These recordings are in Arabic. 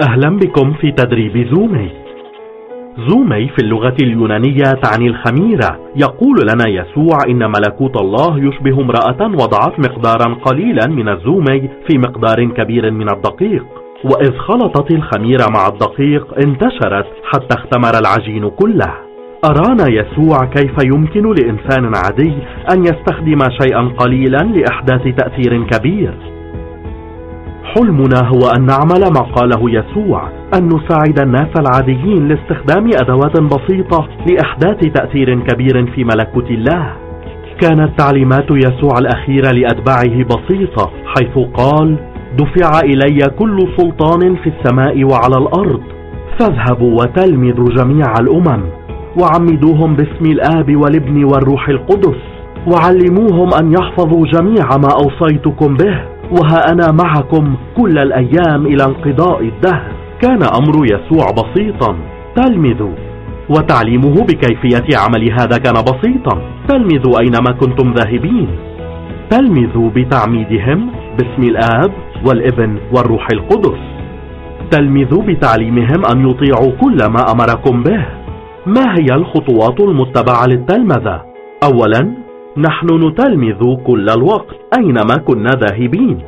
أهلا بكم في تدريب زومي. زومي في اللغة اليونانية تعني الخميرة يقول لنا يسوع إن ملكوت الله يشبه امرأة وضعت مقدارا قليلا من الزومي في مقدار كبير من الدقيق. وإذ خلطت الخميرة مع الدقيق انتشرت حتى اختمر العجين كله. أرانا يسوع كيف يمكن لإنسان عادي أن يستخدم شيئا قليلا لإحداث تأثير كبير؟ حلمنا هو أن نعمل ما قاله يسوع أن نساعد الناس العاديين لاستخدام أدوات بسيطة لإحداث تأثير كبير في ملكوت الله. كانت تعليمات يسوع الأخيرة لأتباعه بسيطة حيث قال دفع إلي كل سلطان في السماء وعلى الأرض فاذهبوا وتلمذوا جميع الأمم وعمدوهم باسم الآب والابن والروح القدس وعلموهم أن يحفظوا جميع ما أوصيتكم به. وها أنا معكم كل الأيام إلى انقضاء الدهر. كان أمر يسوع بسيطا. تلمذوا وتعليمه بكيفية عمل هذا كان بسيطا. تلمذوا أينما كنتم ذاهبين. تلمذوا بتعميدهم باسم الآب والابن والروح القدس. تلمذوا بتعليمهم أن يطيعوا كل ما أمركم به. ما هي الخطوات المتبعة للتلمذة؟ أولا نحن نتلمذ كل الوقت أينما كنا ذاهبين.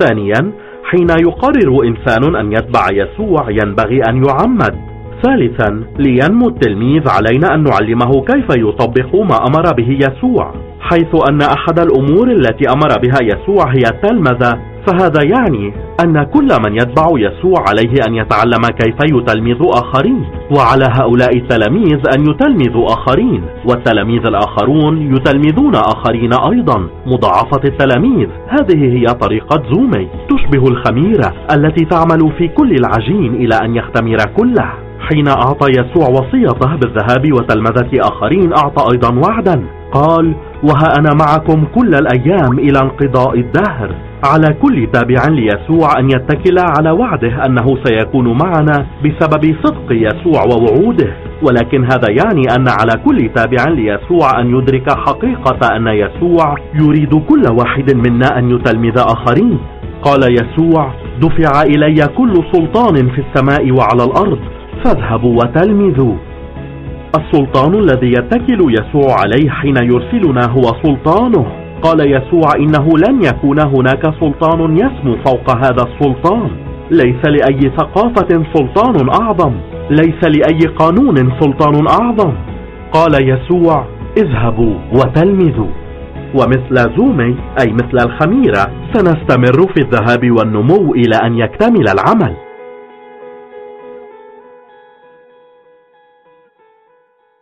ثانيا حين يقرر إنسان أن يتبع يسوع ينبغي أن يعمد. ثالثا لينمو التلميذ علينا أن نعلمه كيف يطبق ما أمر به يسوع. حيث أن أحد الأمور التي أمر بها يسوع هي التلمذة فهذا يعني أن كل من يتبع يسوع عليه أن يتعلم كيف يتلمذ آخرين وعلى هؤلاء التلاميذ أن يتلمذوا آخرين والتلاميذ الآخرون يتلمذون آخرين أيضا مضاعفة التلاميذ. هذه هي طريقة زومي تشبه الخميرة التي تعمل في كل العجين إلى أن يختمر كله. حين أعطى يسوع وصيته بالذهاب وتلمذة آخرين أعطى أيضا وعدا. قال وها أنا معكم كل الأيام إلى انقضاء الدهر. على كل تابع ليسوع أن يتكل على وعده أنه سيكون معنا بسبب صدق يسوع ووعوده. ولكن هذا يعني أن على كل تابع ليسوع أن يدرك حقيقة أن يسوع يريد كل واحد منا أن يتلمذ آخرين. قال يسوع دفع إلي كل سلطان في السماء وعلى الأرض فاذهبوا وتلمذوا. السلطان الذي يتكل يسوع عليه حين يرسلنا هو سلطانه. قال يسوع إنه لن يكون هناك سلطان يسمو فوق هذا السلطان. ليس لأي ثقافة سلطان أعظم. ليس لأي قانون سلطان أعظم. قال يسوع اذهبوا وتلمذوا. ومثل زومي أي مثل الخميرة سنستمر في الذهاب والنمو إلى أن يكتمل العمل.